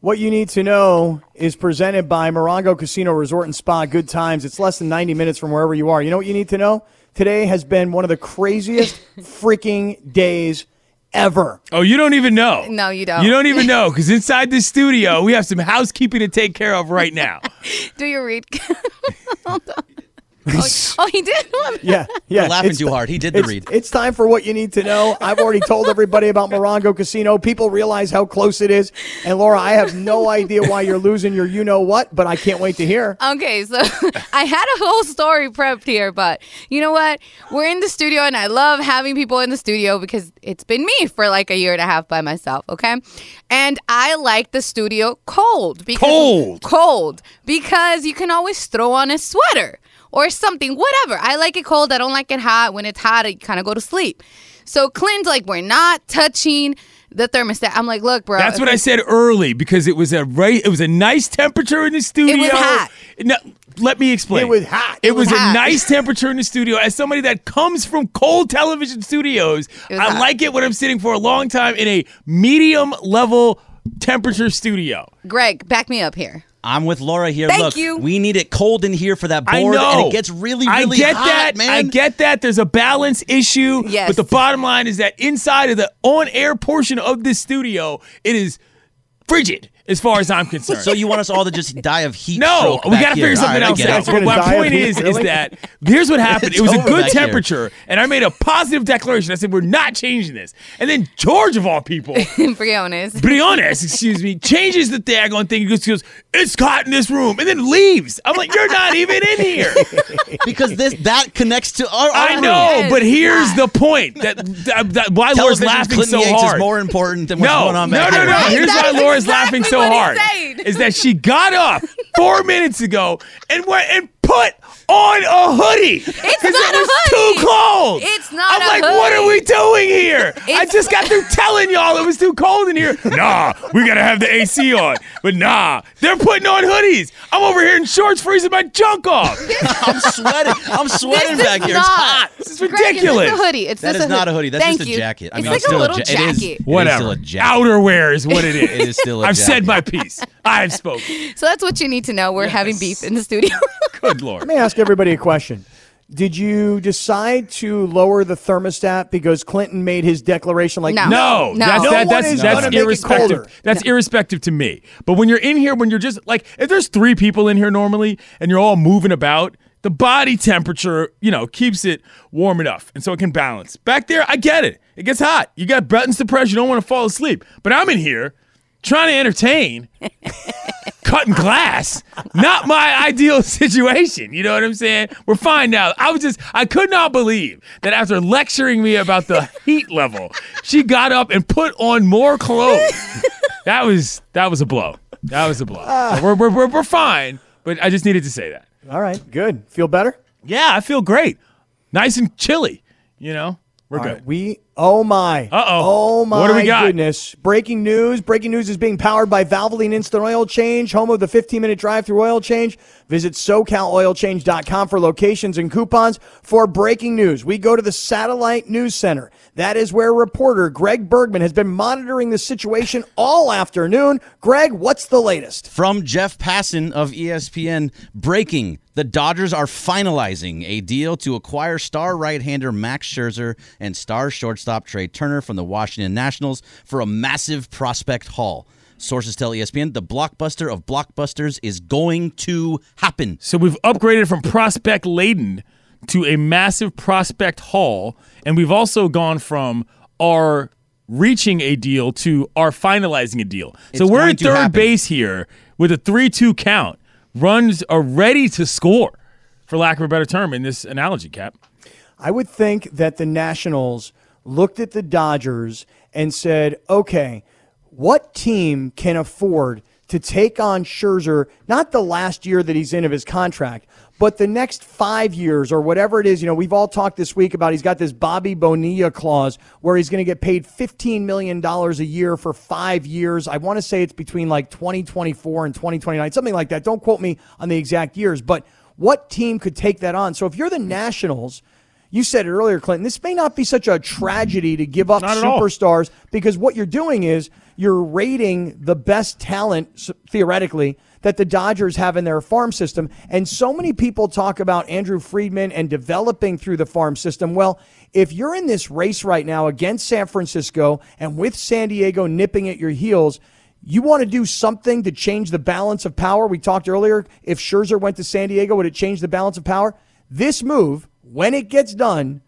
What you need to know is presented by Morongo Casino Resort and Spa. Good times. It's less than 90 minutes from wherever you are. You know what you need to know? Today has been one of the craziest freaking days ever. Oh, you don't even know. No, you don't. You don't even know because inside this studio, we have some housekeeping to take care of right now. Do you read? Hold on. Oh, oh, he did. Yeah, yeah. You're laughing It's too ti- hard. He did the it's, read. It's time for what you need to know. I've already told everybody about Morongo Casino. People realize how close it is. And Laura, I have no idea why you're losing your you know what, but I can't wait to hear. Okay, so I had a whole story prepped here, but you know what? We're in the studio, and I love having people in the studio because it's been me for like a year and a half by myself. Okay, and I like the studio cold because Cold. cold because you can always throw on a sweater or something, whatever. I like it cold. I don't like it hot. When it's hot, I kind of go to sleep. So Clint's like, we're not touching the thermostat. I'm like, look, bro. That's what I said early because it was a right. It was a nice temperature in the studio. It was hot. No, let me explain. It was hot. It, It was, was a nice temperature in the studio. As somebody that comes from cold television studios, I hot. like it when I'm sitting for a long time in a medium level temperature studio. Greg, back me up here. I'm with Laura here. Thank Look, you. we need it cold in here for that board, I know. and it gets really, really I get hot, that, man. I get that. There's a balance issue. Yes. But the bottom line is that inside of the on-air portion of this studio, it is frigid as far as I'm concerned. So you want us all to just die of heat? No, stroke we got to figure something right, else out. You're My die of point heat, is, is that here's what happened. it was a good back here. temperature, and I made a positive declaration. I said we're not changing this, and then George of all people, Briones. Briones, excuse me, changes the daggone thing. He just goes, "It's hot in this room," and then leaves. I'm like, "You're not even in here." because this that connects to our. our I room. know, Yes. but here's ah. the point that, that, that why Laura's laughing Clinton so Yates hard. is more important than what's no, going on no, back no, here. no. Right, Here's why Laura's laughing so hard. Is that she got up four minutes ago and went and put on a hoodie. It's not it a hoodie. too cold. It's not I'm a like, what are we doing here? I just got through telling y'all it was too cold in here. Nah, we gotta have the AC on. But nah, they're putting on hoodies. I'm over here in shorts freezing my junk off. I'm sweating. I'm sweating This back is here. not. It's hot. This is Greg, ridiculous. It's just a hoodie. It's That just is not a hoodie. That's Thank just a you. jacket. I it's mean, like it's still a little ja- it is- jacket. It is Whatever. still a jacket. Outerwear is what it is. It is still a I've said my piece. I've spoken. So that's what you need to know. We're having beef in the studio. Good lord. Let me ask everybody a question. Did you decide to lower the thermostat because Clinton made his declaration like No. No, No. that's No that, one that's is that's gonna make it irrespective. colder. That's irrespective to me. But when you're in here, when you're just like, if there's three people in here normally, and you're all moving about, the body temperature, you know, keeps it warm enough, and so it can balance. Back there, I get it. It gets hot. You got buttons to press. You don't want to fall asleep. But I'm in here trying to entertain. Cutting glass, not my ideal situation. You know what I'm saying? We're fine now. I was just, I could not believe that after lecturing me about the heat level, she got up and put on more clothes. That was, that was a blow. That was a blow. So ah. we're, we're, we're, we're fine, but I just needed to say that. All right, good. Feel better? Yeah, I feel great. Nice and chilly. You know, we're All good. right, we oh my. Uh-oh. Oh my What do we got? goodness. Breaking news. Breaking news is being powered by Valvoline Instant Oil Change, home of the 15-minute drive-through oil change. Visit SoCalOilChange.com for locations and coupons for breaking news. We go to the Satellite News Center. That is where reporter Greg Bergman has been monitoring the situation all afternoon. Greg, what's the latest? From Jeff Passan of ESPN, breaking. The Dodgers are finalizing a deal to acquire star right-hander Max Scherzer and star shortstop Trea Turner from the Washington Nationals for a massive prospect haul. Sources tell ESPN the blockbuster of blockbusters is going to happen. So we've upgraded from prospect laden to a massive prospect haul, and we've also gone from our reaching a deal to our finalizing a deal. so we're at third happen. base here with a three-two count. Runs are ready to score, for lack of a better term, in this analogy, Cap. I would think that the Nationals looked at the Dodgers and said, okay, what team can afford to take on Scherzer, not the last year that he's in of his contract, but the next five years or whatever it is? You know, we've all talked this week about he's got this Bobby Bonilla clause where he's going to get paid $15 million a year for five years. I want to say it's between like 2024 and 2029, something like that. Don't quote me on the exact years, but what team could take that on? So if you're the Nationals, You said it earlier, Clinton. This may not be such a tragedy to give up at all. superstars because what you're doing is you're rating the best talent, theoretically, that the Dodgers have in their farm system. And so many people talk about Andrew Friedman and developing through the farm system. Well, if you're in this race right now against San Francisco and with San Diego nipping at your heels, you want to do something to change the balance of power. We talked earlier. If Scherzer went to San Diego, would it change the balance of power? This move, when it gets done,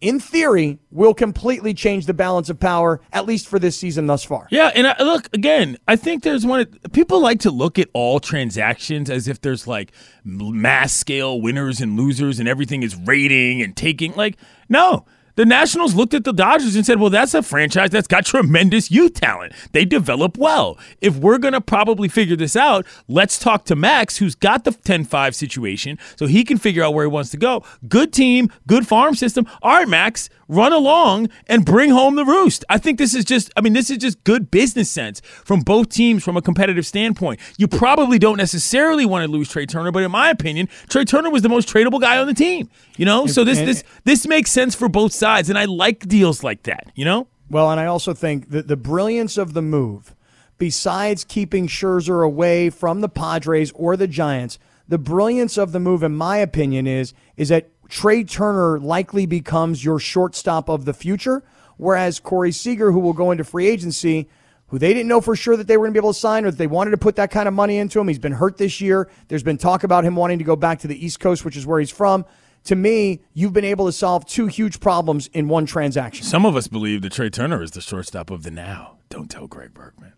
in theory, will completely change the balance of power, at least for this season thus far. Yeah, and I, look again. I think there's one. People like to look at all transactions as if there's like mass scale winners and losers, and everything is rating and taking. Like, no. The Nationals looked at the Dodgers and said, well, that's a franchise that's got tremendous youth talent. They develop well. If we're going to probably figure this out, let's talk to Max, who's got the 10 5 situation, so he can figure out where he wants to go. Good team, good farm system. All right, Max, run along and bring home the roost. I think this is just, I mean, this is just good business sense from both teams from a competitive standpoint. You probably don't necessarily want to lose Trea Turner, but in my opinion, Trea Turner was the most tradable guy on the team. You know, so this this this makes sense for both sides, and I like deals like that. You know, Well, and I also think that the brilliance of the move, besides keeping Scherzer away from the Padres or the Giants, the brilliance of the move, in my opinion, is is that Trea Turner likely becomes your shortstop of the future, whereas Corey Seager, who will go into free agency, who they didn't know for sure that they were going to be able to sign or that they wanted to put that kind of money into him. He's been hurt this year. There's been talk about him wanting to go back to the East Coast, which is where he's from. To me, you've been able to solve two huge problems in one transaction. some of us believe that Trea Turner is the shortstop of the now. Don't tell Greg Bergman.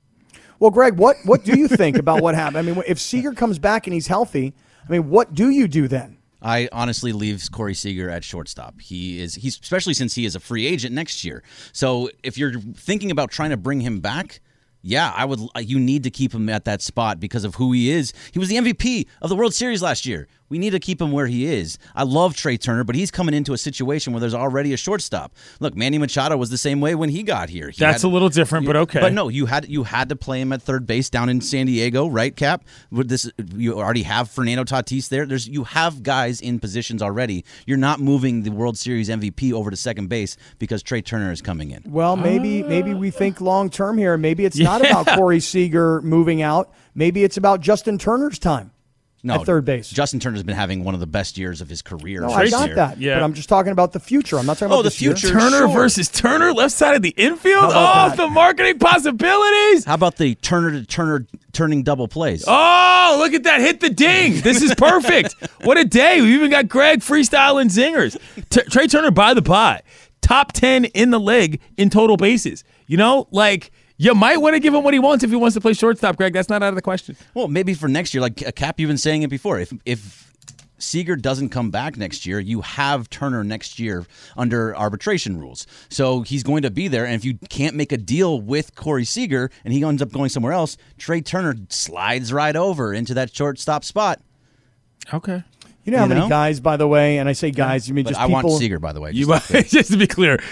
Well, Greg, what what do you think about what happened? I mean, if Seager comes back and he's healthy, I mean, what do you do then? I honestly leave Corey Seager at shortstop. He is he's especially since he is a free agent next year. So if you're thinking about trying to bring him back, yeah, I would. You need to keep him at that spot because of who he is. He was the MVP of the World Series last year. We need to keep him where he is. I love Trea Turner, but he's coming into a situation where there's already a shortstop. Look, Manny Machado was the same way when he got here. He That's had- a little different, but okay. But no, you had you had to play him at third base down in San Diego, right? Cap. With this, you already have Fernando Tatis there. There's you have guys in positions already. You're not moving the World Series MVP over to second base because Trea Turner is coming in. Well, maybe maybe we think long term here. Maybe it's not about Corey Seager moving out. Maybe it's about Justin Turner's time No, at third base. Justin Turner's been having one of the best years of his career. no, this I got year. that. Yeah. But I'm just talking about the future. I'm not talking Oh, about the this year. future. Turner Sure. versus Turner, left side of the infield. Oh, that? the marketing possibilities. How about the Turner to Turner turning double plays? Oh, look at that. Hit the ding. This is perfect. what a day. We even got Greg freestyling zingers. T- Trea Turner, by the by, top 10 in the league in total bases. You know, like, you might want to give him what he wants if he wants to play shortstop, Greg. That's not out of the question. Well, maybe for next year, like Cap, you've been saying it before. If if Seager doesn't come back next year, you have Turner next year under arbitration rules. So he's going to be there. And if you can't make a deal with Corey Seager and he ends up going somewhere else, Trea Turner slides right over into that shortstop spot. Okay. You know how You many know? guys, by the way, and I say guys, you mean But just I people. want Seager, by the way. You just might, just to be clear.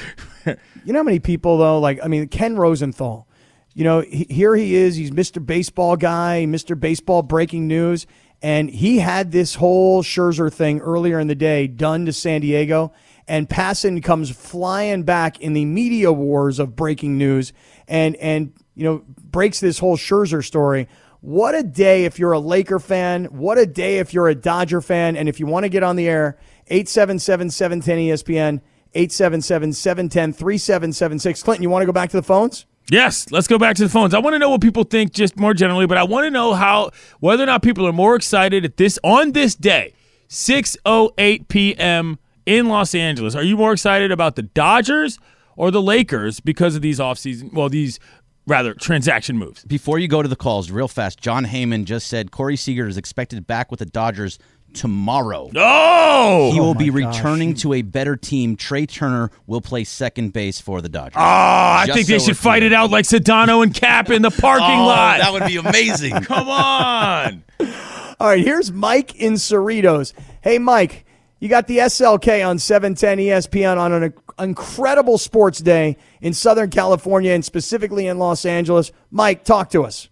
You know how many people though? Like I mean, Ken Rosenthal. You know, he, here he is. He's Mr. Baseball guy, Mr. Baseball breaking news, and he had this whole Scherzer thing earlier in the day done to San Diego. And Passan comes flying back in the media wars of breaking news, and and you know breaks this whole Scherzer story. What a day if you're a Laker fan. What a day if you're a Dodger fan. And if you want to get on the air, 877 710 ESPN. 877 710 3776. Clinton, you want to go back to the phones? Yes, let's go back to the phones. I want to know what people think just more generally, but I want to know how whether or not people are more excited at this on this day, 6:08 p.m. in Los Angeles. Are you more excited about the Dodgers or the Lakers because of these offseason, well, these rather transaction moves? Before you go to the calls, real fast, Jon Heyman just said Corey Seager is expected back with the Dodgers tomorrow. No! He will oh be my gosh. returning to a better team. Trea Turner will play second base for the Dodgers. Oh, I Just think they so should fight clear. it out like Sedano and Cap in the parking Oh, lot. That would be amazing. Come on. All right, here's Mike in Cerritos. Hey, Mike, you got the SLK on 710 ESPN on an incredible sports day in Southern California and specifically in Los Angeles. Mike, talk to us.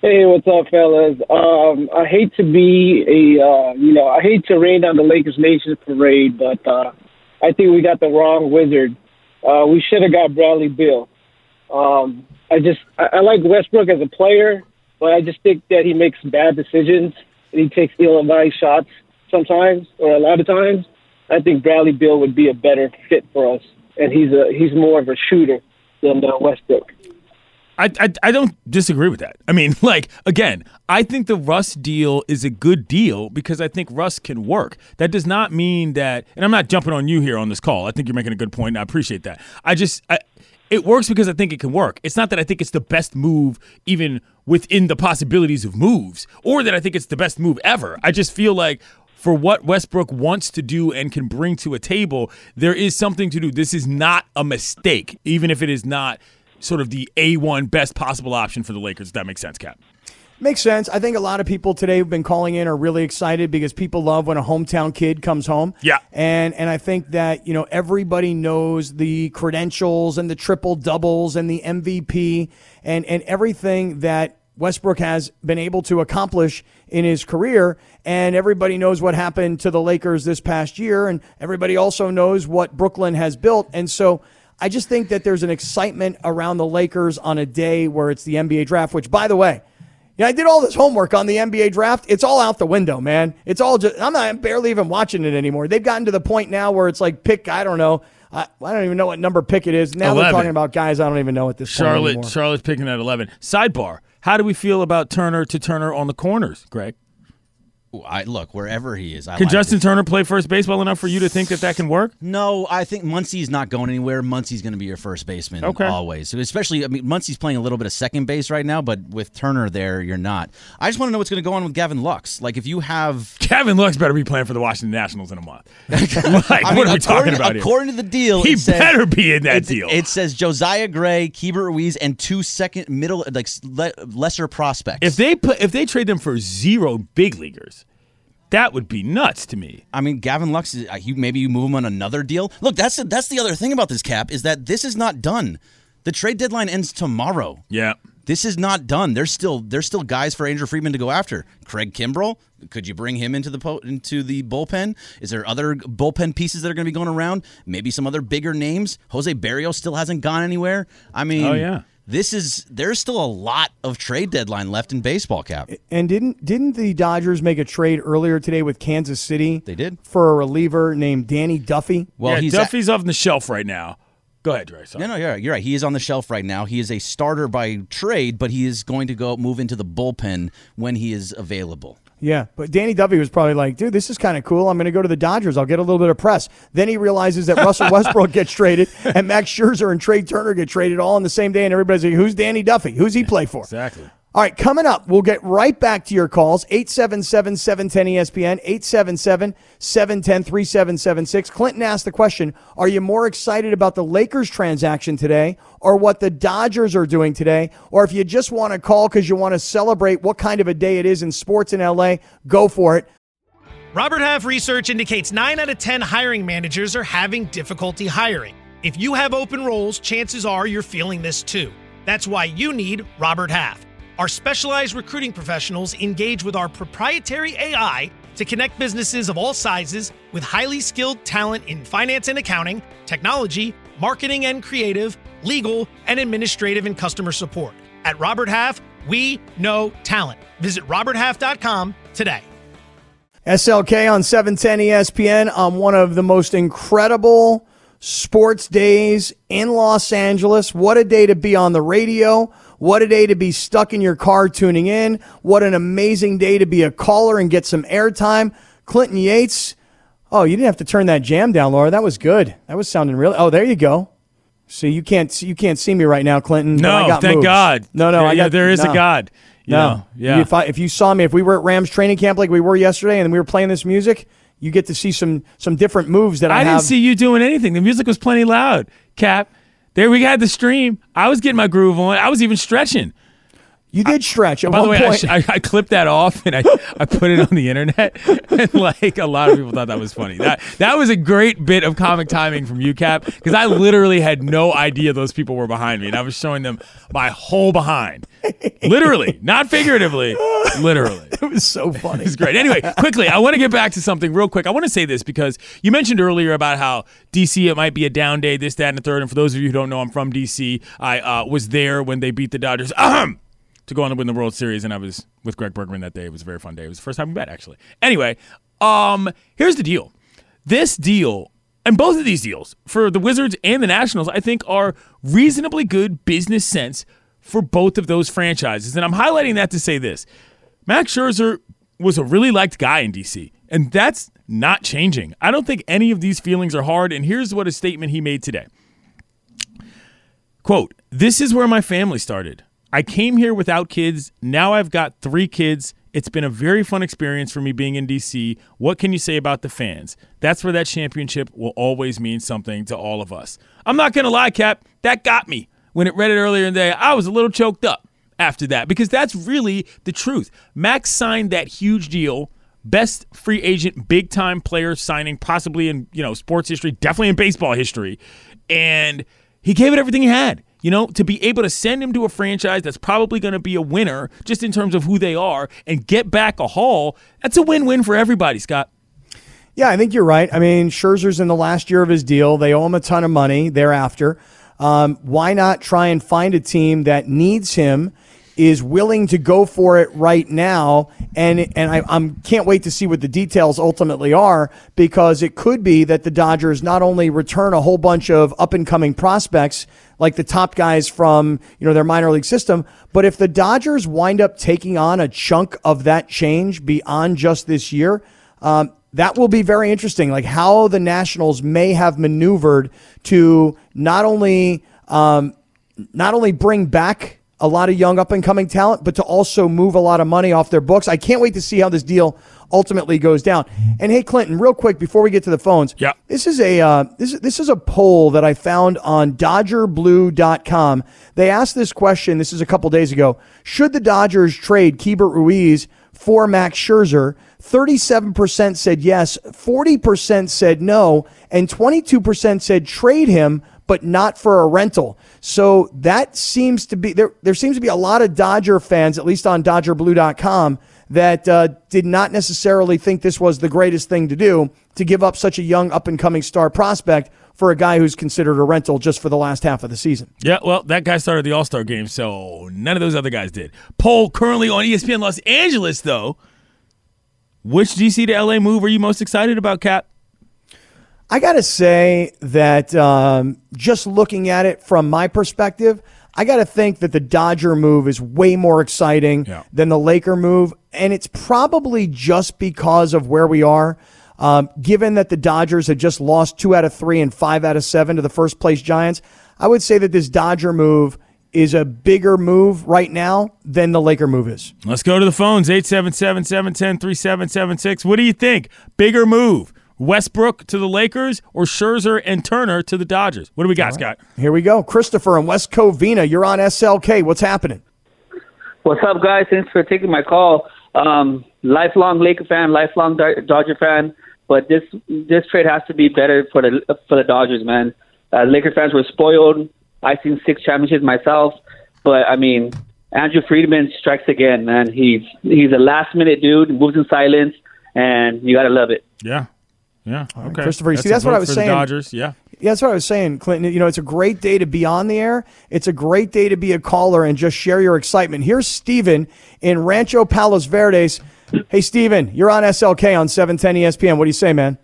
Hey, what's up, fellas? Um, I hate to be a, uh, you know, I hate to rain on the Lakers Nation parade, but uh, I think we got the wrong wizard. Uh, we should have got Bradley Beal. Um, I just, I, I like Westbrook as a player, but I just think that he makes bad decisions. And he takes ill-advised shots sometimes, or a lot of times. I think Bradley Beal would be a better fit for us, and he's a he's more of a shooter than uh, Westbrook. I, I, I don't disagree with that. I mean, like again, I think the Russ deal is a good deal because I think Russ can work. That does not mean that, and I'm not jumping on you here on this call. I think you're making a good point, and I appreciate that. I just, I, it works because I think it can work. It's not that I think it's the best move, even within the possibilities of moves, or that I think it's the best move ever. I just feel like for what Westbrook wants to do and can bring to a table, there is something to do. This is not a mistake, even if it is not sort of the A1 best possible option for the Lakers. If that makes sense, Cap. Makes sense. I think a lot of people today who've been calling in are really excited because people love when a hometown kid comes home. Yeah. And and I think that, you know, everybody knows the credentials and the triple doubles and the MVP and and everything that Westbrook has been able to accomplish in his career. And everybody knows what happened to the Lakers this past year. And everybody also knows what Brooklyn has built. And so I just think that there's an excitement around the Lakers on a day where it's the NBA draft, which, by the way, yeah, I did all this homework on the NBA draft. It's all out the window, man. It's all just, I'm not I'm barely even watching it anymore. They've gotten to the point now where it's like pick, I don't know. I, I don't even know what number pick it is. Now 11. they're talking about guys I don't even know at this point. Charlotte. Charlotte's picking at 11. Sidebar. How do we feel about Turner to Turner on the corners, Greg? I look wherever he is. I Can like Justin it. Turner play first base well enough for you to think that that can work? No, I think Muncy's not going anywhere. Muncy's going to be your first baseman Okay. always. So especially, I mean, Muncy's playing a little bit of second base right now, but with Turner there, you're not. I just want to know what's going to go on with Gavin Lux. Like, if you have, Kevin Lux better be playing for the Washington Nationals in a month. like, I mean, what are we talking about here? According to the deal, He it says- better be in that it, deal. It says Josiah Gray, Keibert Ruiz, and two second middle like le- lesser prospects. If they put if they trade them for zero big leaguers, that would be nuts to me. I mean, Gavin Lux, uh, you maybe you move him on another deal. Look, that's the, that's the other thing about this cap is that this is not done. The trade deadline ends tomorrow. Yeah. This is not done. There's still there's still guys for Andrew Friedman to go after. Craig Kimbrel, could you bring him into the po- into the bullpen? Is there other bullpen pieces that are going to be going around? Maybe some other bigger names. Jose Berrios still hasn't gone anywhere. I mean, Oh, yeah. This is there's still a lot of trade deadline left in baseball cap. And didn't didn't the Dodgers make a trade earlier today with Kansas City? They did. for a reliever named Danny Duffy. Well, yeah, he's Duffy's off the shelf right now. Go ahead, Dre. Sorry. No, no, you're right. You're right. He is on the shelf right now. He is a starter by trade, but he is going to go move into the bullpen when he is available. Yeah, but Danny Duffy was probably like, dude, this is kind of cool. I'm going to go to the Dodgers. I'll get a little bit of press. Then he realizes that Russell Westbrook gets traded and Max Scherzer and Trea Turner get traded all on the same day. And everybody's like, who's Danny Duffy? Who's he play for? Exactly. All right, coming up, we'll get right back to your calls. 877 710 ESPN, 877 710 3776. Clinton asked the question Are you more excited about the Lakers transaction today or what the Dodgers are doing today? Or if you just want to call because you want to celebrate what kind of a day it is in sports in LA, go for it. Robert Half research indicates 9 out of 10 hiring managers are having difficulty hiring. If you have open roles, chances are you're feeling this too. That's why you need Robert Half. Our specialized recruiting professionals engage with our proprietary AI to connect businesses of all sizes with highly skilled talent in finance and accounting, technology, marketing and creative, legal, and administrative and customer support. At Robert Half, we know talent. Visit roberthalf.com today. SLK on 710 ESPN on one of the most incredible sports days in Los Angeles. What a day to be on the radio. What a day to be stuck in your car tuning in. What an amazing day to be a caller and get some airtime. Clinton Yates. Oh, you didn't have to turn that jam down, Laura. That was good. That was sounding really. Oh, there you go. See, you can't see, you can't see me right now, Clinton. No, got thank moves. God. No, no, Yeah, I yeah, got there is no. a God. No, know, yeah. If, I, if you saw me, if we were at Rams training camp like we were yesterday, and we were playing this music, you get to see some some different moves that I, I have. didn't see you doing anything. The music was plenty loud. Cap. There we had the stream. I was getting my groove on. I was even stretching. You did stretch at By the way, I, I, I clipped that off and I, I put it on the internet, and like a lot of people thought that was funny. That that was a great bit of comic timing from you, Cap, because I literally had no idea those people were behind me, and I was showing them my whole behind, literally, not figuratively, literally. it was so funny. It's great. Anyway, quickly, I want to get back to something real quick. I want to say this because you mentioned earlier about how DC it might be a down day, this, that, and the third. And for those of you who don't know, I'm from DC. I uh, was there when they beat the Dodgers. Ahem! To go on to win the World Series, and I was with Greg Bergman that day. It was a very fun day. It was the first time we met, actually. Anyway, um, here's the deal. This deal, and both of these deals for the Wizards and the Nationals, I think are reasonably good business sense for both of those franchises. And I'm highlighting that to say this. Max Scherzer was a really liked guy in DC, and that's not changing. I don't think any of these feelings are hard, and here's what a statement he made today. Quote, This is where my family started. I came here without kids. Now I've got three kids. It's been a very fun experience for me being in DC. What can you say about the fans? That's where that championship will always mean something to all of us. I'm not going to lie, Cap. That got me. When it read it earlier in the day, I was a little choked up after that because that's really the truth. Max signed that huge deal, best free agent, big time player signing possibly in, you know, sports history, definitely in baseball history. And he gave it everything he had. You know, to be able to send him to a franchise that's probably going to be a winner just in terms of who they are and get back a haul, that's a win-win for everybody, Scott. Yeah, I think you're right. I mean, Scherzer's in the last year of his deal. They owe him a ton of money thereafter. Um, why not try and find a team that needs him, is willing to go for it right now, and and I I'm, can't wait to see what the details ultimately are because it could be that the Dodgers not only return a whole bunch of up and coming prospects like the top guys from you know their minor league system, but if the Dodgers wind up taking on a chunk of that change beyond just this year. Um, that will be very interesting, like how the Nationals may have maneuvered to not only um, not only bring back a lot of young up and coming talent, but to also move a lot of money off their books. I can't wait to see how this deal ultimately goes down. And hey, Clinton, real quick before we get to the phones, Yeah. this is a uh, this is this is a poll that I found on DodgerBlue.com. They asked this question. This is a couple days ago. Should the Dodgers trade Keibert Ruiz for Max Scherzer? 37% said yes, 40% said no, and 22% said trade him, but not for a rental. So that seems to be there. There seems to be a lot of Dodger fans, at least on DodgerBlue.com, that uh, did not necessarily think this was the greatest thing to do to give up such a young up and coming star prospect for a guy who's considered a rental just for the last half of the season. Yeah, well, that guy started the All Star game, so none of those other guys did. Poll currently on ESPN Los Angeles, though. Which DC to LA move are you most excited about, Cap? I got to say that um, just looking at it from my perspective, I got to think that the Dodger move is way more exciting Yeah. than the Laker move. And it's probably just because of where we are. Um, given that the Dodgers had just lost two out of three and five out of seven to the first place Giants, I would say that this Dodger move is a bigger move right now than the Laker move is. Let's go to the phones 877 710 3776. What do you think? Bigger move Westbrook to the Lakers or Scherzer and Turner to the Dodgers? What do we got, Scott? Here we go. Christopher in West Covina, you're on SLK. What's happening? What's up, guys? Thanks for taking my call. Um, lifelong Laker fan, lifelong Dodger fan, but this this trade has to be better for the for the Dodgers, man. Uh, Laker fans were spoiled. I've seen six championships myself, but I mean, Andrew Friedman strikes again, man. He's he's a last minute dude, moves in silence, and you gotta love it. Yeah. Yeah. Okay. Christopher, you see, that's what I was saying. The Dodgers. Yeah. Yeah, that's what I was saying, Clinton. You know, it's a great day to be on the air. It's a great day to be a caller and just share your excitement. Here's Steven in Rancho Palos Verdes. Hey, Steven, you're on SLK on 710 ESPN. What do you say, man?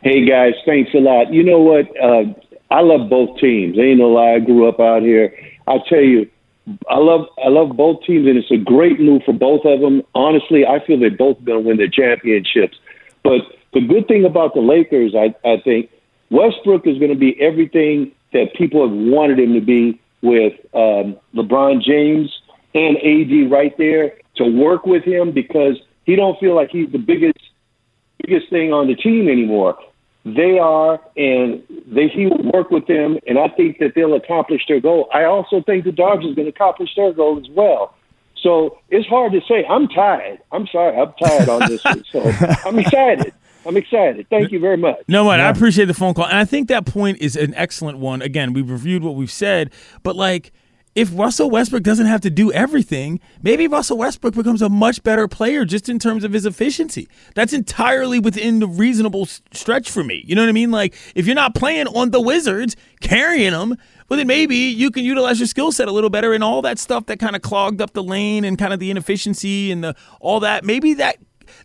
Hey guys, thanks a lot. You know what? Uh, I love both teams. Ain't no lie. I grew up out here. I tell you, I love I love both teams, and it's a great move for both of them. Honestly, I feel they're both going to win their championships. But the good thing about the Lakers, I, I think, Westbrook is going to be everything that people have wanted him to be with um, LeBron James and AD right there to work with him because he don't feel like he's the biggest biggest thing on the team anymore. They are, and they he will work with them, and I think that they'll accomplish their goal. I also think the Dodgers are going to accomplish their goal as well. So it's hard to say. I'm tired. I'm sorry. I'm tired on this one. So I'm excited. I'm excited. Thank you very much. No, what? I appreciate the phone call. And I think that point is an excellent one. Again, we've reviewed what we've said, but like, if Russell Westbrook doesn't have to do everything, maybe Russell Westbrook becomes a much better player just in terms of his efficiency. That's entirely within the reasonable stretch for me. You know what I mean? Like, if you're not playing on the Wizards, carrying them, well, then maybe you can utilize your skill set a little better and all that stuff that kind of clogged up the lane and kind of the inefficiency and the all that. Maybe that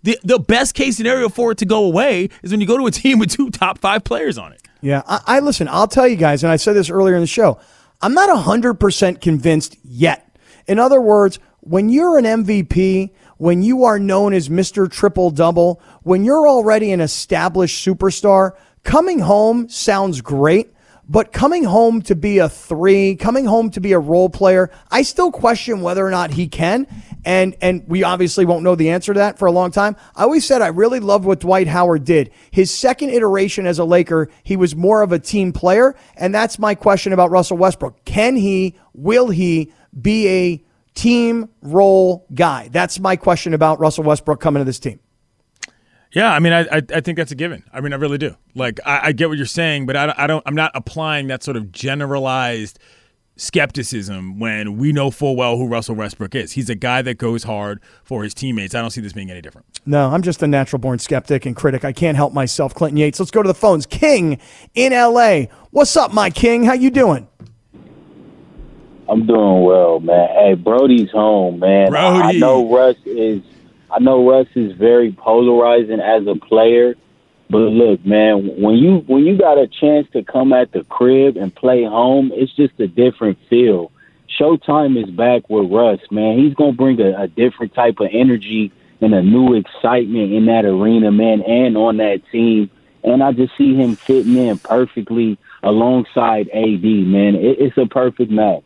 the the best case scenario for it to go away is when you go to a team with two top five players on it. Yeah, I, I listen. I'll tell you guys, and I said this earlier in the show. I'm not hundred percent convinced yet. In other words, when you're an MVP, when you are known as Mister Triple Double, when you're already an established superstar, coming home sounds great. But coming home to be a three, coming home to be a role player, I still question whether or not he can. And and we obviously won't know the answer to that for a long time. I always said I really loved what Dwight Howard did. His second iteration as a Laker, he was more of a team player, and that's my question about Russell Westbrook. Can he, will he be a team role guy? That's my question about Russell Westbrook coming to this team. Yeah, I mean, I, I I think that's a given. I mean, I really do. Like, I, I get what you're saying, but I, don't- I don't. I'm not applying that sort of generalized skepticism when we know full well who Russell Westbrook is. He's a guy that goes hard for his teammates. I don't see this being any different. No, I'm just a natural born skeptic and critic. I can't help myself. Clinton Yates. Let's go to the phones. King in LA. What's up, my king? How you doing? I'm doing well, man. Hey, Brodie's home, man. Brody. I know Russ is. I know Russ is very polarizing as a player, but look, man, when you when you got a chance to come at the crib and play home, it's just a different feel. Showtime is back with Russ, man. He's gonna bring a, a different type of energy and a new excitement in that arena, man, and on that team. And I just see him fitting in perfectly alongside AD, man. It, it's a perfect match.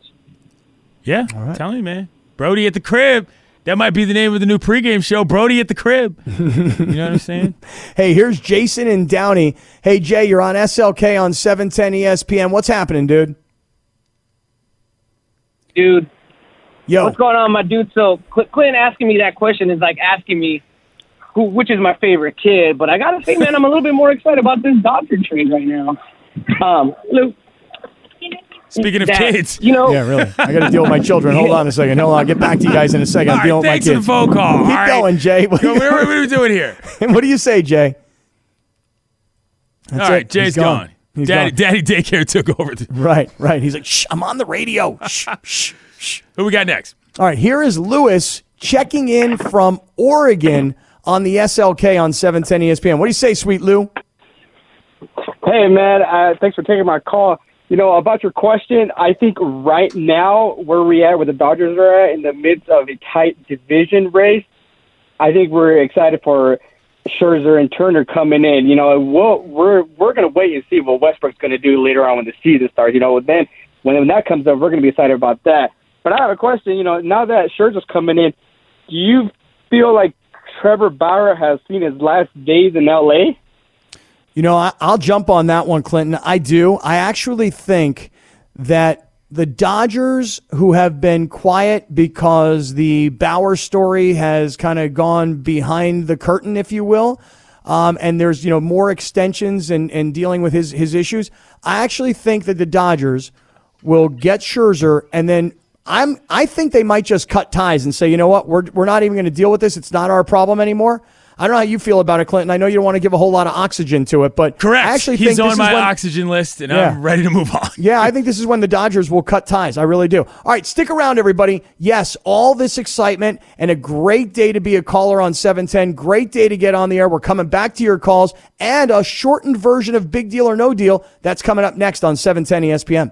Yeah, telling you, man. Brodie at the crib. That might be the name of the new pregame show. Brodie at the crib. you know what I'm saying? Hey, here's Jason and Downey. Hey, Jay, you're on SLK on 710 ESPN. What's happening, dude? dude. Yo. What's going on, my dude? So Cl- Clinton asking me that question is like asking me who, which is my favorite kid. But I gotta say, man, I'm a little bit more excited about this Dodger trade right now. Um, Luke. Speaking of Dad, kids. you know, Yeah, really. I got to deal with my children. Hold on a second. Hold on. I'll get back to you guys in a second. All I'm right, dealing with my thanks for kids. the phone call. Keep All right. going, Jay. What, Yo, what, what are we doing here? what do you say, Jay? That's All right, it. Jay's He's gone. He's Daddy, gone. Daddy daycare took over. Right, right. He's like, shh, I'm on the radio. shh, shh, shh. Who we got next? All right, here is Lewis checking in from Oregon on the SLK on 710 ESPN. What do you say, sweet Lou? Hey, man. Uh, thanks for taking my call. You know, about your question, I think right now, where we at, where the Dodgers are at, in the midst of a tight division race, I think we're excited for Scherzer and Turner coming in. You know, we'll, we're we're going to wait and see what Westbrook's going to do later on when the season starts. You know, then when, when that comes up, we're going to be excited about that. But I have a question. You know, now that Scherzer's coming in, do you feel like Trevor Bauer has seen his last days in L.A.? You know, I, I'll jump on that one, Clinton. I do. I actually think that the Dodgers, who have been quiet because the Bauer story has kind of gone behind the curtain, if you will, um, and there's you know more extensions and, and dealing with his his issues. I actually think that the Dodgers will get Scherzer, and then I'm I think they might just cut ties and say, you know what, we're we're not even going to deal with this. It's not our problem anymore. I don't know how you feel about it, Clinton. I know you don't want to give a whole lot of oxygen to it, but Correct. I actually He's on my when, oxygen list, and Yeah. I'm ready to move on. yeah, I think this is when the Dodgers will cut ties. I really do. All right, stick around, everybody. Yes, all this excitement and a great day to be a caller on 710. Great day to get on the air. We're coming back to your calls and a shortened version of Big Deal or No Deal. That's coming up next on E 710 ESPN.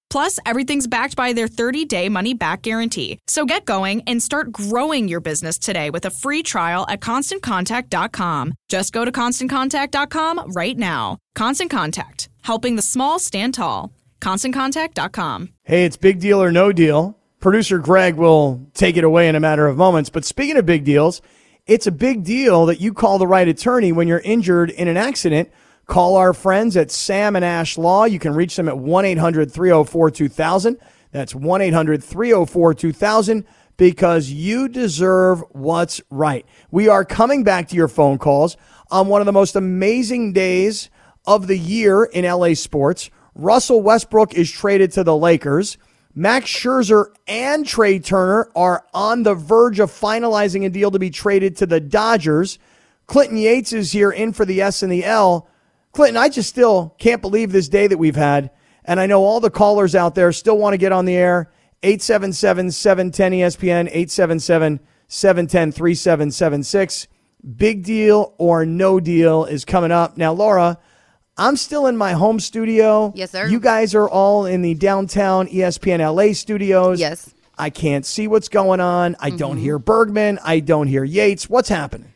Plus, everything's backed by their 30 day money back guarantee. So get going and start growing your business today with a free trial at constantcontact.com. Just go to constantcontact.com right now. Constant Contact, helping the small stand tall. ConstantContact.com. Hey, it's big deal or no deal. Producer Greg will take it away in a matter of moments. But speaking of big deals, it's a big deal that you call the right attorney when you're injured in an accident. Call our friends at Sam and Ash Law. You can reach them at 1 800 304 2000. That's 1 800 304 2000 because you deserve what's right. We are coming back to your phone calls on one of the most amazing days of the year in LA sports. Russell Westbrook is traded to the Lakers. Max Scherzer and Trea Turner are on the verge of finalizing a deal to be traded to the Dodgers. Clinton Yates is here in for the S and the L. Clinton, I just still can't believe this day that we've had. And I know all the callers out there still want to get on the air. 877 710 ESPN, 877 710 3776. Big deal or no deal is coming up. Now, Laura, I'm still in my home studio. Yes, sir. You guys are all in the downtown ESPN LA studios. Yes. Mm-hmm. I can't see what's going on. I don't hear Bergman. I don't hear Yates. What's happening?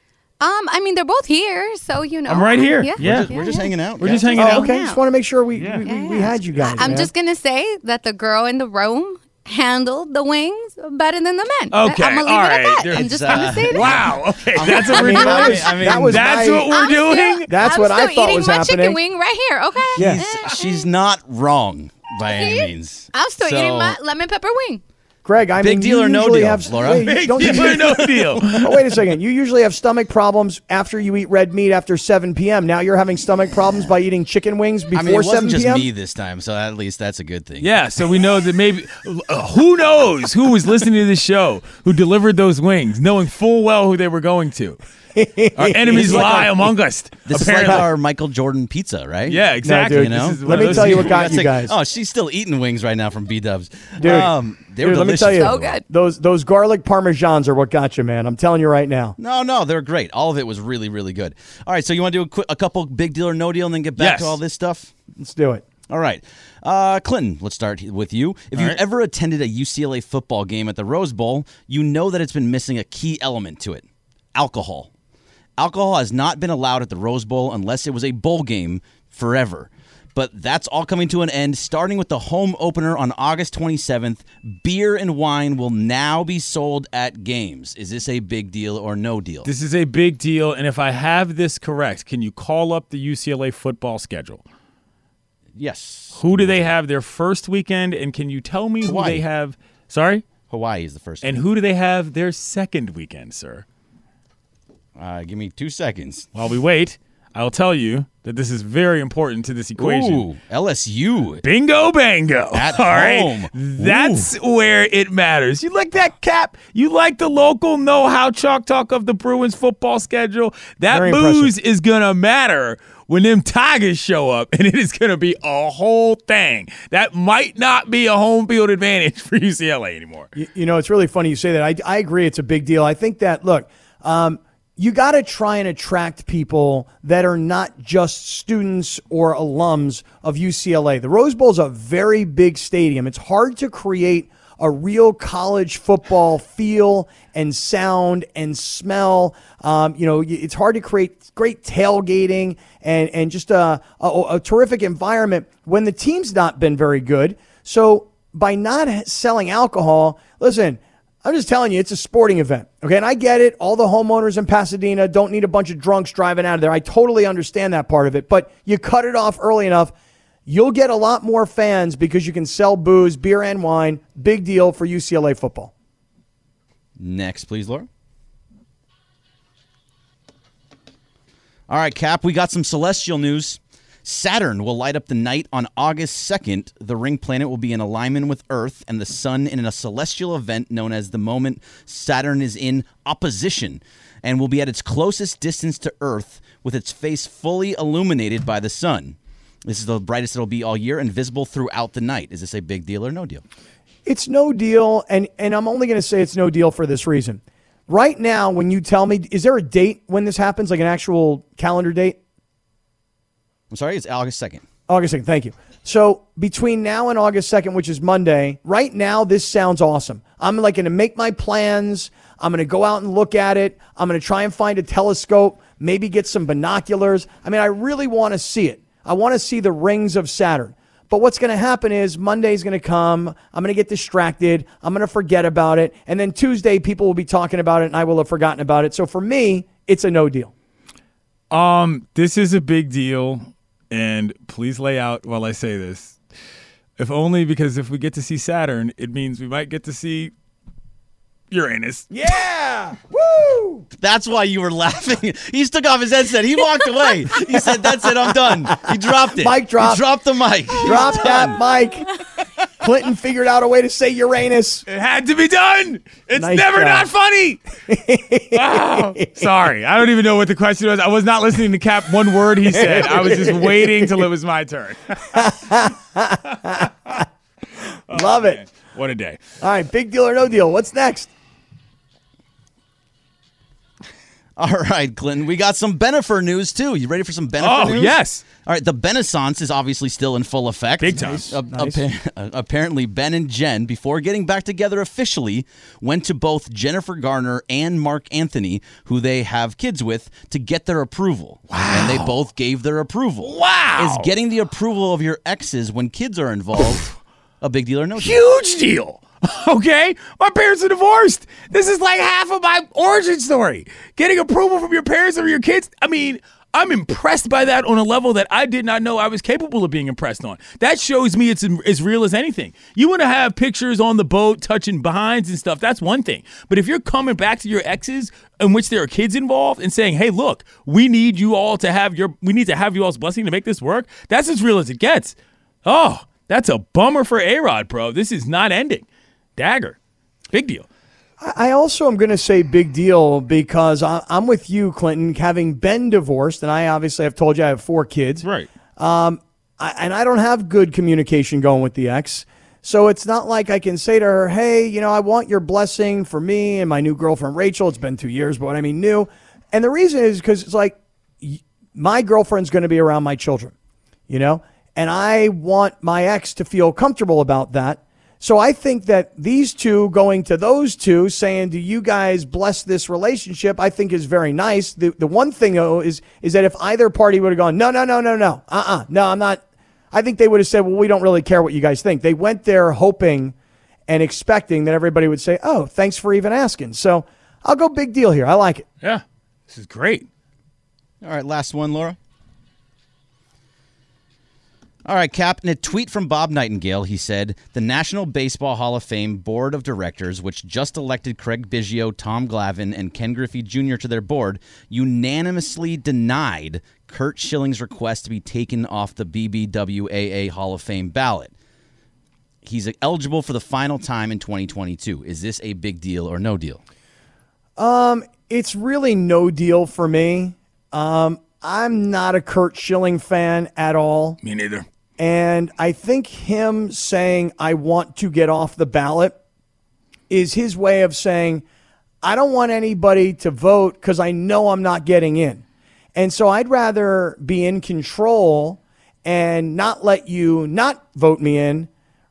Um, I mean, they're both here, so you know. I'm right here. Yeah, Yeah. We're just, we're just hanging out. We're guys. just hanging Oh, out. okay. I just want to make sure we, Yeah. we, we, we had you guys. I'm man. just gonna say that the girl in the room handled the wings better than the men. Okay, I'm gonna leave all it right. at that. There's, I'm just uh, gonna say that. Wow. Okay. That's what we're mean, that doing. I mean, that was That's my- what we're I'm doing. Still, That's I'm what I still thought eating my chicken wing right here. Okay. Yeah. She's, she's not wrong by any means. I'm still eating my lemon pepper wing. Greg, I Big mean, deal you or no deal, have, Laura? Wait, Big don't you deal or no deal. Oh, wait a second. You usually have stomach problems after you eat red meat after 7 p.m. Now you're having stomach problems by eating chicken wings before I mean, it wasn't just p.m. me this time, so at least that's a good thing. Yeah, so we know that maybe uh, who knows who was listening to this show who delivered those wings, knowing full well who they were going to. Our enemies like lie our- among us. This apparently. is like our Michael Jordan pizza, right? yeah, exactly. dude, You know? This is one Let me tell you what got That's you like- guys. Oh, she's still eating wings right now from B Dubs. Dude, um, they were Dude, let me tell you, So good. those those garlic parmesans are what got you, man. I'm telling you right now. No, no, they're great. All of it was really, really good. All right, so you want to do a, quick, a couple big deal or no deal, and then get back Yes. to all this stuff. Let's do it. All right, uh, Clinton. Let's start with you. If you've right. ever attended a UCLA football game at the Rose Bowl, you know that it's been missing a key element to it: alcohol. Alcohol has not been allowed at the Rose Bowl unless it was a bowl game forever. But that's all coming to an end, starting with the home opener on August 27th. Beer and wine will now be sold at games. Is this a big deal or no deal? This is a big deal, and if I have this correct, can you call up the UCLA football schedule? yes. Who do they have their first weekend, and can you tell me who they have? Sorry, Hawaii is the first. and who do they have their second weekend, sir? Uh, give me two seconds. While we wait, I'll tell you that this is very important to this equation. Ooh, LSU. Bingo bango. At All right. home. That's where it matters. You like that cap? You like the local know how chalk talk of the Bruins football schedule? That Very booze is going to matter when them Tigers show up, and it is going to be a whole thing. That might not be a home field advantage for UCLA anymore. You, you know, it's really funny you say that. I, I agree. It's a big deal. I think that, look, um, you got to try and attract people that are not just students or alums of UCLA. The Rose Bowl is a very big stadium. It's hard to create a real college football feel and sound and smell. Um, you know, it's hard to create great tailgating and, and just a, a, a terrific environment when the team's not been very good. So by not selling alcohol, listen, I'm just telling you, it's a sporting event. Okay. And I get it. All the homeowners in Pasadena don't need a bunch of drunks driving out of there. I totally understand that part of it. But you cut it off early enough, you'll get a lot more fans because you can sell booze, beer, and wine. Big deal for UCLA football. Next, please, Laura. All right, Cap, we got some celestial news. Saturn will light up the night on August 2nd. The ring planet will be in alignment with Earth and the Sun in a celestial event known as the moment Saturn is in opposition and will be at its closest distance to Earth with its face fully illuminated by the sun. This is the brightest it'll be all year and visible throughout the night. Is this a big deal or no deal? It's no deal, and and I'm only going to say it's no deal for this reason. Right now, when you tell me, is there a date when this happens, like an actual calendar date? I'm sorry, it's August 2nd. August 2nd, thank you. So between now and August 2nd, which is Monday, right now, this sounds awesome. I'm like going to make my plans. I'm going to go out and look at it. I'm going to try and find a telescope, maybe get some binoculars. I mean, I really want to see it. I want to see the rings of Saturn. But what's going to happen is Monday's going to come. I'm going to get distracted. I'm going to forget about it. And then Tuesday, people will be talking about it and I will have forgotten about it. So for me, it's a no deal. Um, this is a big deal, and please lay out while I say this. If only because if we get to see Saturn, it means we might get to see Uranus. Yeah! Woo! That's why you were laughing. He took off his headset. He walked away. He said, That's it, I'm done. He dropped it. Mic drop. He dropped the mic. Drop He's that mic. Clinton figured out a way to say Uranus. It had to be done. It's Nice never job. not funny. Oh, sorry. I don't even know what the question was. I was not listening to Cap one word he said. I was just waiting till it was my turn. Love oh, it. What a day. All right, big deal or no deal. What's next? All right, Clinton. We got some Bennifer news too. You ready for some Bennifer Oh, news? yes. All right, the Benaissance is obviously still in full effect. Big time. Nice, Uh, nice. appa- uh, apparently, Ben and Jen, before getting back together officially, went to both Jennifer Garner and Marc Anthony, who they have kids with, to get their approval. Wow. And they both gave their approval. Wow. Is getting the approval of your exes when kids are involved a big deal or no deal? Huge deal. Okay? My parents are divorced. This is like half of my origin story. Getting approval from your parents or your kids. I mean, I'm impressed by that on a level that I did not know I was capable of being impressed on. That shows me it's as real as anything. You want to have pictures on the boat touching behinds and stuff, that's one thing. But if you're coming back to your exes in which there are kids involved and saying, hey, look, we need you all to have your, we need to have you all's blessing to make this work, that's as real as it gets. Oh, that's a bummer for A Rod, bro. This is not ending. Dagger. Big deal. I also am going to say big deal because I'm with you, Clinton, having been divorced, and I obviously have told you I have four kids. Right. Um, I, and I don't have good communication going with the ex. So it's not like I can say to her, hey, you know, I want your blessing for me and my new girlfriend, Rachel. It's been two years, but I mean, new. And the reason is because it's like my girlfriend's going to be around my children, you know, and I want my ex to feel comfortable about that. So I think that these two going to those two saying, "Do you guys bless this relationship?" I think is very nice. The the one thing though is is that if either party would have gone, "No, no, no, no, no, uh, uh no, I'm not," I think they would have said, "Well, we don't really care what you guys think." They went there hoping and expecting that everybody would say, "Oh, thanks for even asking." So I'll go big deal here. I like it. Yeah. This is great. All right, last one, Laura. All right, Cap. In a tweet from Bob Nightingale, he said the National Baseball Hall of Fame Board of Directors, which just elected Craig Biggio, Tom Glavine, and Ken Griffey Jr. to their board, unanimously denied Curt Schilling's request to be taken off the BBWAA Hall of Fame ballot. He's eligible for the final time in 2022. Is this a big deal or no deal? Um, it's really no deal for me. Um, I'm not a Curt Schilling fan at all. Me neither. And I think him saying, I want to get off the ballot is his way of saying, I don't want anybody to vote because I know I'm not getting in. And so I'd rather be in control and not let you not vote me in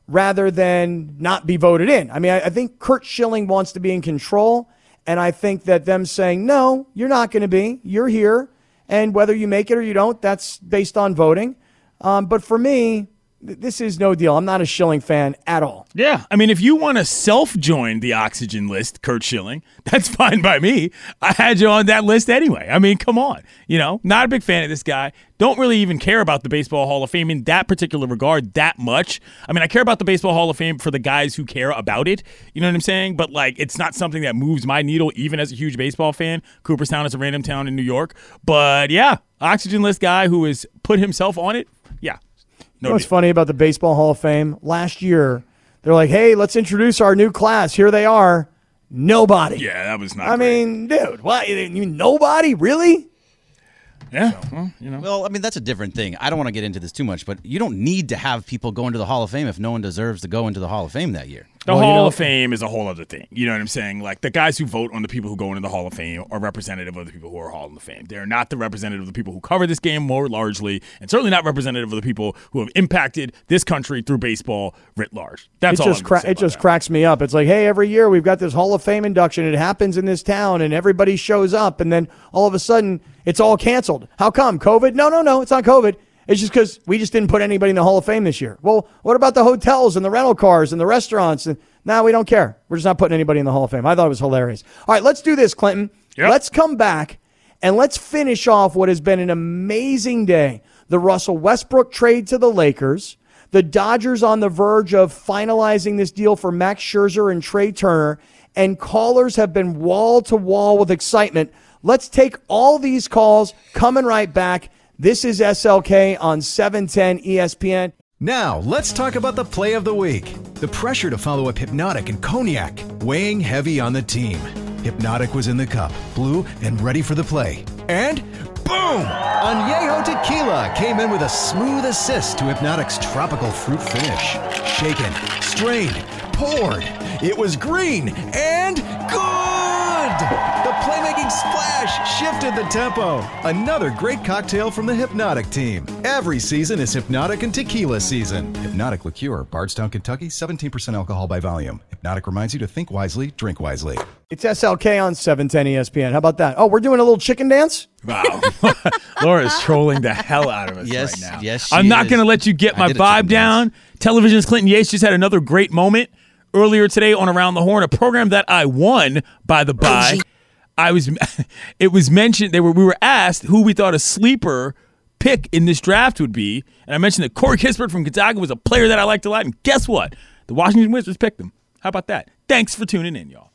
rather than not be voted in. I mean, I, I think Curt Schilling wants to be in control. And I think that them saying, no, you're not going to be, you're here. And whether you make it or you don't, that's based on voting. Um, but for me, this is no deal. I'm not a Schilling fan at all. Yeah. I mean, if you want to self join the oxygen list, Curt Schilling, that's fine by me. I had you on that list anyway. I mean, come on. You know, not a big fan of this guy. Don't really even care about the Baseball Hall of Fame in that particular regard that much. I mean, I care about the Baseball Hall of Fame for the guys who care about it. You know what I'm saying? But, like, it's not something that moves my needle, even as a huge baseball fan. Cooperstown is a random town in New York. But yeah, oxygen list guy who has put himself on it. Yeah. You know what's funny about the Baseball Hall of Fame? Last year, they're like, hey, let's introduce our new class. Here they are. Nobody. Yeah, that was not I great. mean, dude, what? You mean nobody? Really? Yeah, well, you know. Well, I mean, that's a different thing. I don't want to get into this too much, but you don't need to have people go into the Hall of Fame if no one deserves to go into the Hall of Fame that year. The Well, you Hall know- of Fame is a whole other thing. You know what I'm saying? Like the guys who vote on the people who go into the Hall of Fame are representative of the people who are Hall of Fame. They're not the representative of the people who cover this game more largely, and certainly not representative of the people who have impacted this country through baseball writ large. That's it all. just I'm cra- say it about just that. cracks me up. It's like, hey, every year we've got this Hall of Fame induction. It happens in this town, and everybody shows up, and then all of a sudden it's all canceled. How come? COVID? No, no, no. It's not COVID. It's just because we just didn't put anybody in the Hall of Fame this year. Well, what about the hotels and the rental cars and the restaurants? And now we don't care. We're just not putting anybody in the Hall of Fame. I thought it was hilarious. All right, let's do this, Clinton. Yep. Let's come back and let's finish off what has been an amazing day. The Russell Westbrook trade to the Lakers. The Dodgers on the verge of finalizing this deal for Max Scherzer and Trea Turner, and callers have been wall to wall with excitement. Let's take all these calls coming right back. This is SLK on E 710 ESPN. Now, let's talk about the play of the week. The pressure to follow up Hypnotic and Cognac, weighing heavy on the team. Hypnotic was in the cup, blue, and ready for the play. And boom! Añejo Tequila came in with a smooth assist to Hypnotic's tropical fruit finish. Shaken, strained, poured. It was green and good! The playmaking splash shifted the tempo. Another great cocktail from the Hypnotic team. Every season is Hypnotic and Tequila season. Hypnotic Liqueur, Bardstown, Kentucky, 17% alcohol by volume. Hypnotic reminds you to think wisely, drink wisely. It's SLK on E 710 ESPN. How about that? Oh, we're doing a little chicken dance? Wow. Laura is trolling the hell out of us Yes, right now. yes, she I'm not going to let you get my did a chicken vibe down. Television's Clinton Yates just had another great moment earlier today on Around the Horn, a program that I won, by the by. I was it was mentioned they were we were asked who we thought a sleeper pick in this draft would be. And I mentioned that Corey Kispert from Gonzaga was a player that I liked a lot. And guess what? The Washington Wizards picked him. How about that? Thanks for tuning in, y'all.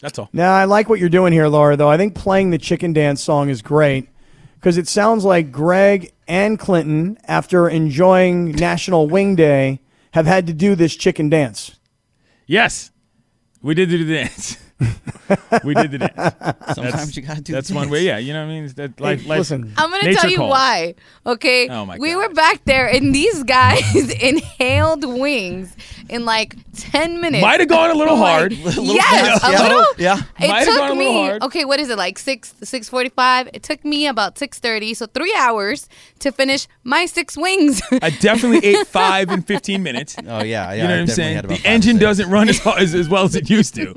That's all. Now, I like what you're doing here, Laura, though. I think playing the chicken dance song is great because it sounds like Greg and Clinton, after enjoying National Wing Day, have had to do this chicken dance. Yes, we did do the dance. we did the dance. Sometimes That's- you gotta do the That's one dance. way. Yeah, you know what I mean. That life, Hey, life, listen. I'm gonna tell you calls. why. Okay. Oh my we God. were back there, and these guys inhaled wings in like ten minutes. Might have gone a little Oh my- hard. yes, a yeah. little. Yeah. It Might have took gone a me. hard. Okay, what is it like six six forty five? It took me about six thirty, so three hours to finish my six wings. I definitely ate five in 15 minutes. Oh yeah, yeah. you know I what I'm saying? The engine six. doesn't run as, as as well as it used to.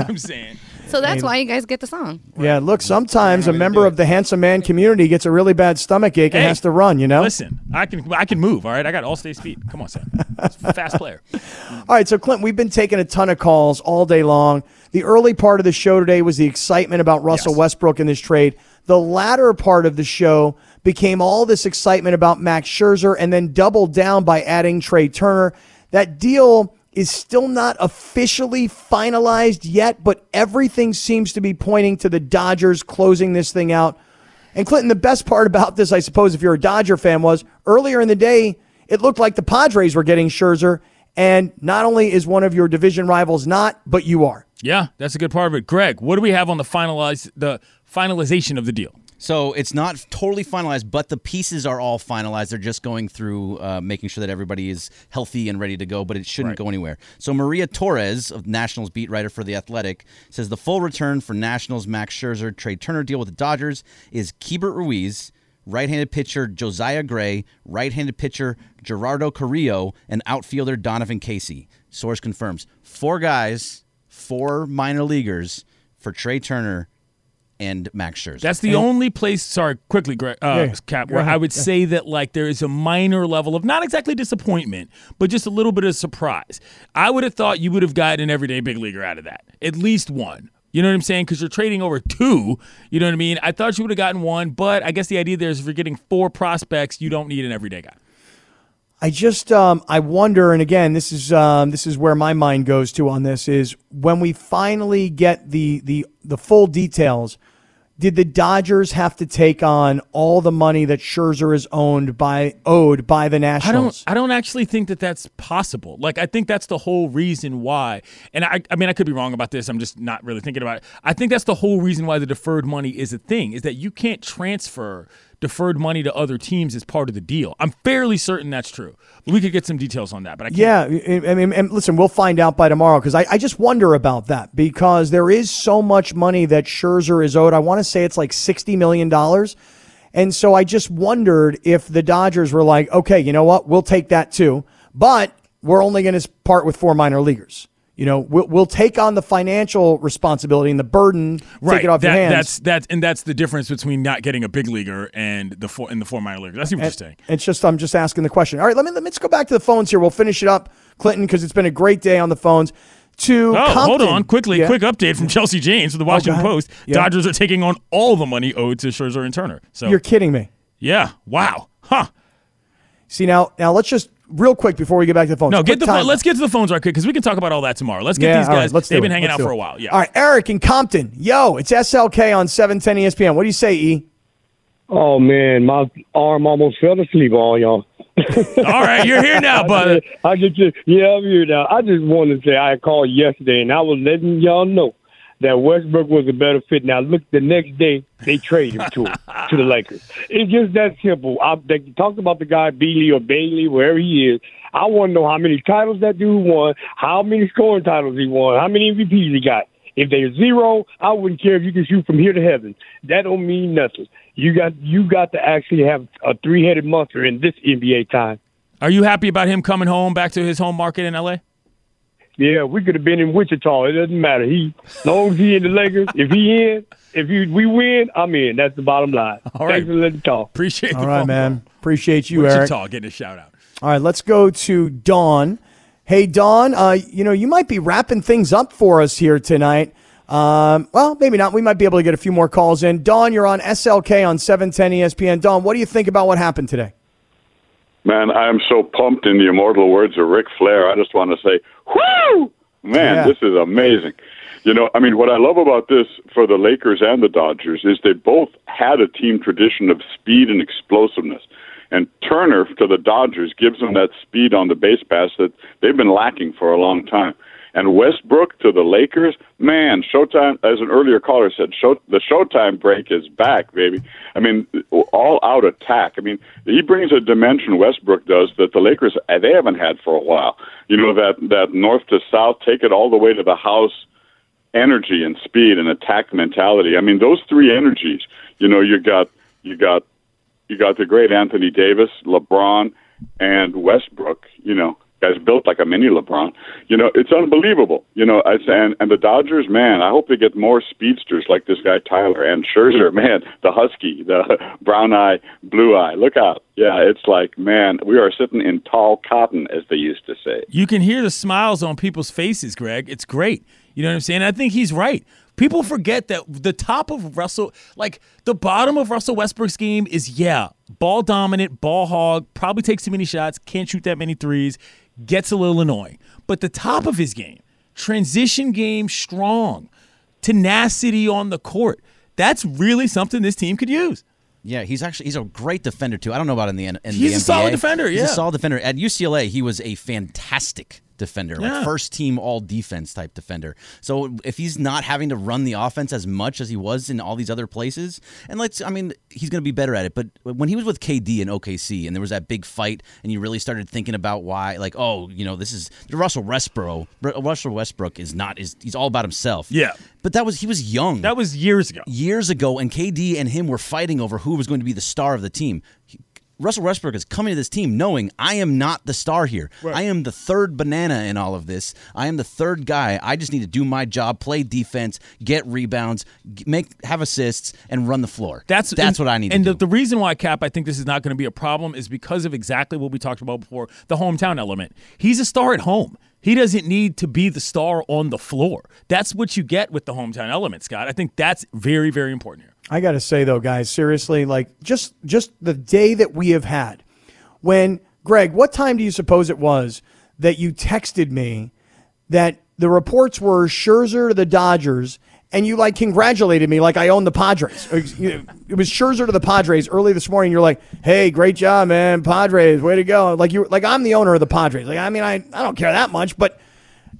You know what I'm saying? so that's why you guys get the song. Yeah, look, sometimes a member of the handsome man community gets a really bad stomach ache and Hey, has to run, you know? Listen, I can I can move. All right, I got all state speed. Come on, son. Fast player. All right, so Clint, we've been taking a ton of calls all day long. The early part of the show today was the excitement about Russell Yes. Westbrook in this trade. The latter part of the show became all this excitement about Max Scherzer and then doubled down by adding Trea Turner. That deal is still not officially finalized yet, but everything seems to be pointing to the Dodgers closing this thing out. And Clinton, the best part about this, I suppose, if you're a Dodger fan, was earlier in the day, it looked like the Padres were getting Scherzer. And not only is one of your division rivals not, but you are. Yeah, that's a good part of it. Greg, what do we have on the finalize the finalization of the deal? So it's not totally finalized, but the pieces are all finalized. They're just going through uh, making sure that everybody is healthy and ready to go, but it shouldn't go anywhere. So Maria Torres, of Nationals beat writer for The Athletic, says the full return for Nationals Max Scherzer Trea Turner deal with the Dodgers is Keibert Ruiz, right-handed pitcher Josiah Gray, right-handed pitcher Gerardo Carrillo, and outfielder Donovan Casey. Source confirms four guys, four minor leaguers for Trea Turner and Max Scherzer. That's the only place. Sorry, quickly, Greg, uh, Yeah, Cap, go where I ahead. would say that like there is a minor level of not exactly disappointment, but just a little bit of surprise. I would have thought you would have gotten an everyday big leaguer out of that, at least one. You know what I'm saying? Because you're trading over two. You know what I mean? I thought you would have gotten one, but I guess the idea there is if you're getting four prospects, you don't need an everyday guy. I just um, I wonder, and again, this is um, this is where my mind goes to on this is when we finally get the the the full details. Did the Dodgers have to take on all the money that Scherzer is owned by owed by the Nationals? I don't. I don't actually think that that's possible. Like, I think that's the whole reason why. And I, I mean, I could be wrong about this. I'm just not really thinking about it. I think that's the whole reason why the deferred money is a thing. Is that you can't transfer deferred money to other teams as part of the deal. I'm fairly certain that's true. We could get some details on that, but I can't. Yeah, I mean, and listen, we'll find out by tomorrow because I, I just wonder about that because there is so much money that Scherzer is owed. I want to say it's like $60 million. And so I just wondered if the Dodgers were like, okay, you know what? We'll take that too, but we're only going to part with four minor leaguers. You know, we'll, we'll take on the financial responsibility and the burden, Right. take it off that, your hands. That's that's and that's the difference between not getting a big leaguer and the four and the four minor leaguers. See what you're saying. It's just I'm just asking the question. All right, let me let's go back to the phones here. We'll finish it up, Clinton, because it's been a great day on the phones. To Oh, hold on. Quickly, Yeah. quick update from Chelsea Janes of the oh, Washington go ahead. Post. Yeah. Dodgers are taking on all the money owed to Scherzer and Turner. So You're kidding me. yeah, wow, huh? See now, now let's just real quick before we get back to the phones. No, get the phone. Let's get to the phones right quick because we can talk about all that tomorrow. Let's get Yeah, these all right, guys. let's They've it. been hanging Let's out for a while. Yeah. All right, Eric in Compton. Yo, it's SLK on 710 ESPN. What do you say, E? Oh man, my arm almost fell asleep on y'all. All right, you're here now, bud. I just, yeah, I'm here now. I just wanted to say I called yesterday and I was letting y'all know that Westbrook was a better fit. Now look, the next day they traded him to him, to the Lakers. It's just that simple. I, they talked about the guy Beasley or Bailey, wherever he is. I want to know how many titles that dude won, how many scoring titles he won, how many MVPs he got. If they're zero, I wouldn't care if you can shoot from here to heaven. That don't mean nothing. You got you got to actually have a three headed monster in this NBA time. Are you happy about him coming home back to his home market in LA? Yeah, we could have been in Wichita. It doesn't matter. He, as long as he in the Lakers, if he in, if you, we win, I'm in. That's the bottom line. All right. Thanks for letting me talk. Appreciate All right, man. Appreciate you, Wichita Eric. getting a shout out. All right, let's go to Dawn. Hey, Dawn, uh, you know, you might be wrapping things up for us here tonight. Um, well, maybe not. We might be able to get a few more calls in. Dawn, you're on SLK on 710 ESPN. Dawn, what do you think about what happened today? Man, I am so pumped in the immortal words of Ric Flair. I just want to say, whoo! Man, Yeah. this is amazing. You know, I mean, what I love about this for the Lakers and the Dodgers is they both had a team tradition of speed and explosiveness. And Turner to the Dodgers gives them that speed on the base pass that they've been lacking for a long time. And Westbrook to the Lakers, man, Showtime, as an earlier caller said, show, the Showtime break is back, baby. I mean, all out attack. I mean, he brings a dimension Westbrook does that the Lakers they haven't had for a while. You know that that north to south, take it all the way to the house energy and speed and attack mentality. I mean, those three energies. You know, you got you got you got the great Anthony Davis, LeBron, and Westbrook. You know, guys built like a mini LeBron. You know, it's unbelievable. You know, I and and the Dodgers, man, I hope they get more speedsters like this guy Tyler and Scherzer, man, the husky, the brown eye, blue eye. Look out. Yeah, it's like, man, we are sitting in tall cotton, as they used to say. You can hear the smiles on people's faces, Greg. It's great. You know what I'm saying? I think he's right. People forget that the top of Russell, like the bottom of Russell Westbrook's game is, yeah, ball dominant, ball hog, probably takes too many shots, can't shoot that many threes, gets a little annoying. But the top of his game, transition game strong, tenacity on the court, that's really something this team could use. Yeah, he's actually he's a great defender too. I don't know about in the in He's the a solid NBA. defender, He's yeah. a solid defender. At UCLA, he was a fantastic defender, Yeah. like first team all defense type defender. So if he's not having to run the offense as much as he was in all these other places, and let's I mean he's going to be better at it. But when he was with KD and OKC and there was that big fight, and you really started thinking about why, like oh you know this is Russell Westbrook. Russell Westbrook is not is he's all about himself. Yeah. But that was he was young. That was years ago. Years ago, and KD and him were fighting over who was going to be the star of the team. Russell Westbrook is coming to this team knowing I am not the star here. I am the third banana in all of this. I am the third guy. I just need to do my job, play defense, get rebounds, make have assists, and run the floor. That's that's and- what I need. And the, the reason why Cap, I think this is not going to be a problem, is because of exactly what we talked about before, the hometown element. He's a star at home. He doesn't need to be the star on the floor. That's what you get with the hometown element, Scott. I think that's very, very important here. I got to say though, guys, seriously, like just just the day that we have had, when Greg, what time do you suppose it was that you texted me that the reports were Scherzer to the Dodgers and you like congratulated me like I own the Padres. It was Scherzer to the Padres early this morning. You're like, "Hey, great job, man, Padres, way to go!" Like you, like I'm the owner of the Padres. Like I mean, I I don't care that much, but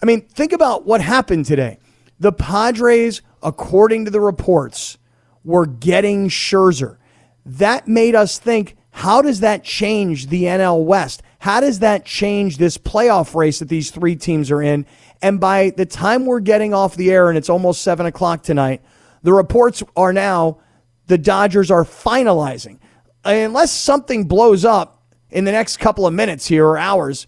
I mean, think about what happened today. The Padres, according to the reports, were getting Scherzer. That made us think, how does that change the NL West? How does that change this playoff race that these three teams are in? And by the time we're getting off the air and it's almost seven o'clock tonight, the reports are now the Dodgers are finalizing. Unless something blows up in the next couple of minutes here or hours,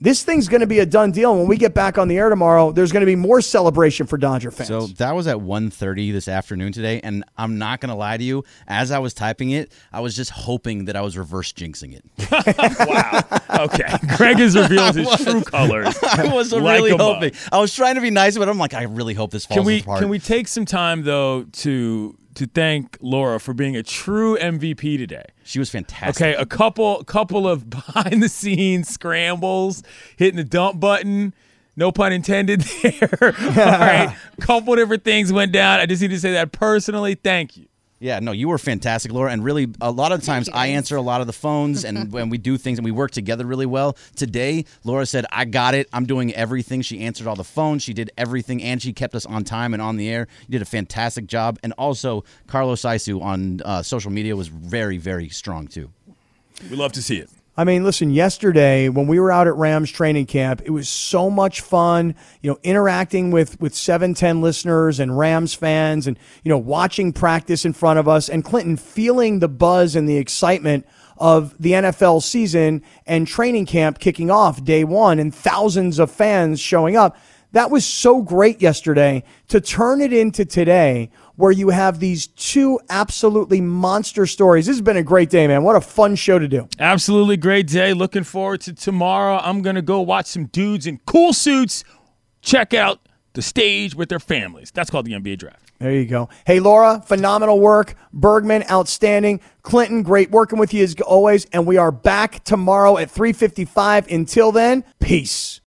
this thing's going to be a done deal. When we get back on the air tomorrow, there's going to be more celebration for Dodger fans. So that was at 1.30 this afternoon today, and I'm not going to lie to you. As I was typing it, I was just hoping that I was reverse jinxing it. wow. Okay. Greg has revealed his true colors. I was Like really 'em up. hoping. I was trying to be nice, but I'm like, I really hope this falls Can we apart. can we take some time though to to thank Laura for being a true MVP today? She was fantastic. Okay, a couple couple of behind the scenes scrambles, hitting the dump button. No pun intended there. All right, couple different things went down. I just need to say that personally. Thank you. Yeah, no, you were fantastic, Laura. And really, a lot of times I answer a lot of the phones and when we do things and we work together really well. Today, Laura said, I got it. I'm doing everything. She answered all the phones. She did everything and she kept us on time and on the air. You did a fantastic job. And also, Carlos Isu on uh, social media was very, very strong too. We love to see it. I mean, listen, yesterday when we were out at Rams training camp, it was so much fun, you know, interacting with with 710 listeners and Rams fans and, you know, watching practice in front of us and Clinton feeling the buzz and the excitement of the NFL season and training camp kicking off day 1 and thousands of fans showing up. That was so great yesterday to turn it into today where you have these two absolutely monster stories. This has been a great day, man. What a fun show to do. Absolutely great day. Looking forward to tomorrow. I'm gonna go watch some dudes in cool suits check out the stage with their families. That's called the NBA draft. There you go. Hey, Laura, phenomenal work. Bergman, outstanding. Clinton, great working with you as always. And we are back tomorrow at 3.55. Until then, peace.